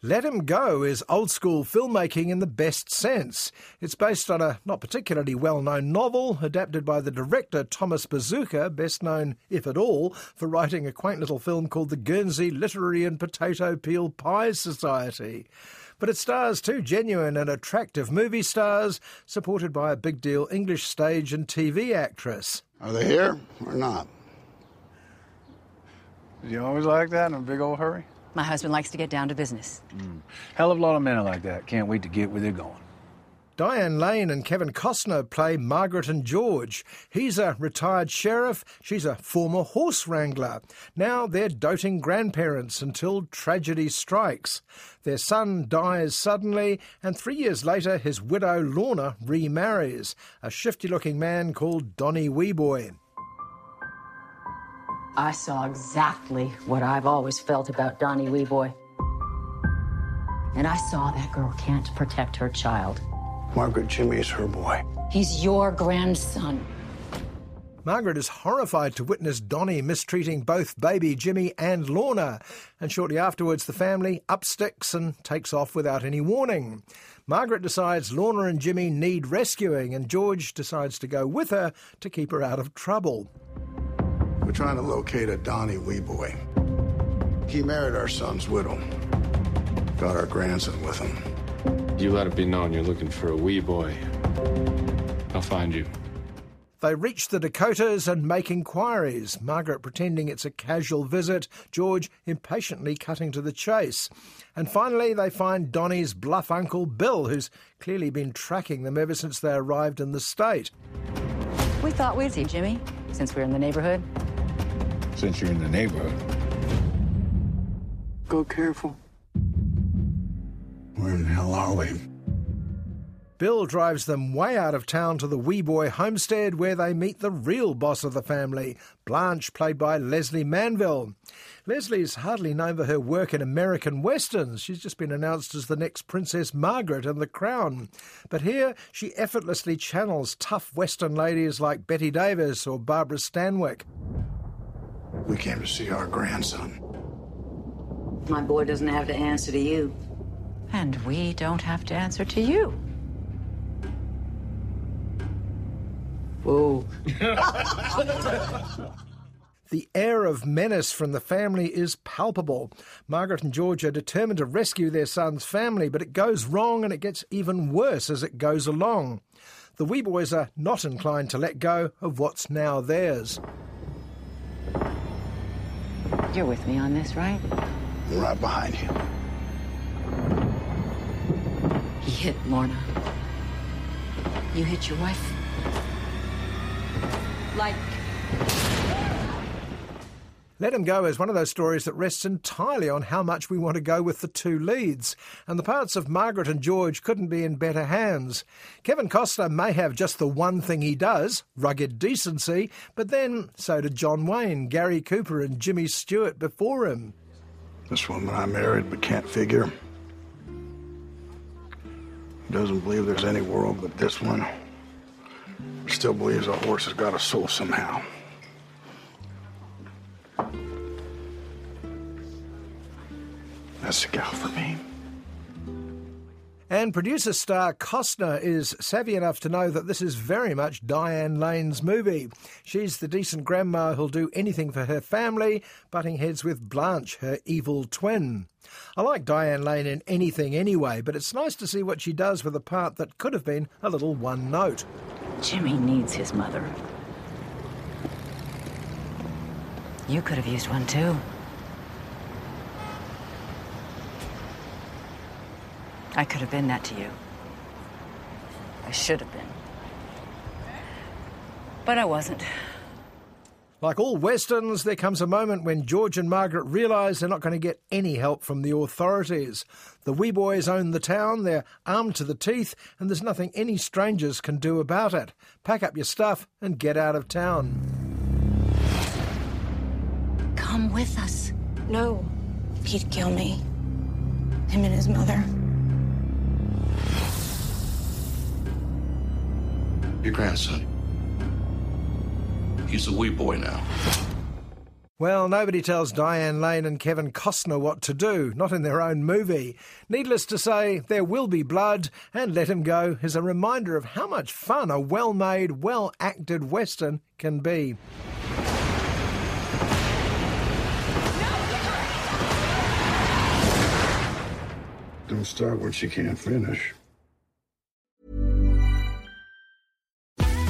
Let Him Go is old school filmmaking in the best sense. It's based on a not particularly well known novel, adapted by the director Thomas Bezucha, best known, if at all, for writing a quaint little film called The Guernsey Literary and Potato Peel Pie Society. But it stars two genuine and attractive movie stars, supported by a big deal English stage and TV actress. Are they here or not? You always like that in a big old hurry? My husband likes to get down to business. Mm. Hell of a lot of men are like that. Can't wait to get where they're going. Diane Lane and Kevin Costner play Margaret and George. He's a retired sheriff, she's a former horse wrangler. Now they're doting grandparents until tragedy strikes. Their son dies suddenly, and three years later, his widow Lorna remarries a shifty looking man called Donny Weboy. I saw exactly what I've always felt about Donny Weboy. And I saw that girl can't protect her child. Margaret Jimmy's her boy. He's your grandson. Margaret is horrified to witness Donny mistreating both baby Jimmy and Lorna, and shortly afterwards the family up sticks and takes off without any warning. Margaret decides Lorna and Jimmy need rescuing, and George decides to go with her to keep her out of trouble. We're trying to locate a Donny Weboy. He married our son's widow. Got our grandson with him. You let it be known you're looking for a Weboy. I'll find you. They reach the Dakotas and make inquiries, Margaret pretending it's a casual visit, George impatiently cutting to the chase. And finally, they find Donny's bluff uncle Bill, who's clearly been tracking them ever since they arrived in the state. We thought we'd see Jimmy, since we're in the neighborhood. Since you're in the neighborhood. Go careful. Where in the hell are we? Bill drives them way out of town to the Weboy homestead where they meet the real boss of the family, Blanche, played by Lesley Manville. Lesley's hardly known for her work in American westerns. She's just been announced as the next Princess Margaret in The Crown. But here, she effortlessly channels tough western ladies like Bette Davis or Barbara Stanwyck. We came to see our grandson. My boy doesn't have to answer to you. And we don't have to answer to you. Whoa. The air of menace from the family is palpable. Margaret and George are determined to rescue their son's family, but it goes wrong and it gets even worse as it goes along. The Weboys are not inclined to let go of what's now theirs. You're with me on this, right? I'm right behind you. He hit Lorna. You hit your wife. Like. Let Him Go is one of those stories that rests entirely on how much we want to go with the two leads, and the parts of Margaret and George couldn't be in better hands. Kevin Costner may have just the one thing he does, rugged decency, but then so did John Wayne, Gary Cooper, and Jimmy Stewart before him. This woman I married but can't figure. Doesn't believe there's any world but this one. Still believes a horse has got a soul somehow. That's the gal for me. And producer star Costner is savvy enough to know that this is very much Diane Lane's movie. She's the decent grandma who'll do anything for her family, butting heads with Blanche, her evil twin. I like Diane Lane in anything anyway, but it's nice to see what she does with a part that could have been a little one note. Jimmy needs his mother. You could have used one too. I could have been that to you. I should have been. But I wasn't. Like all westerns, there comes a moment when George and Margaret realise they're not going to get any help from the authorities. The Weboys own the town, they're armed to the teeth, and there's nothing any strangers can do about it. Pack up your stuff and get out of town. Come with us. No, he'd kill me. Him and his mother. Your grandson. He's a Weboy now. Well, nobody tells Diane Lane and Kevin Costner what to do, not in their own movie. Needless to say, there will be blood, and Let Him Go is a reminder of how much fun a well made, well acted Western can be. Don't start what you can't finish.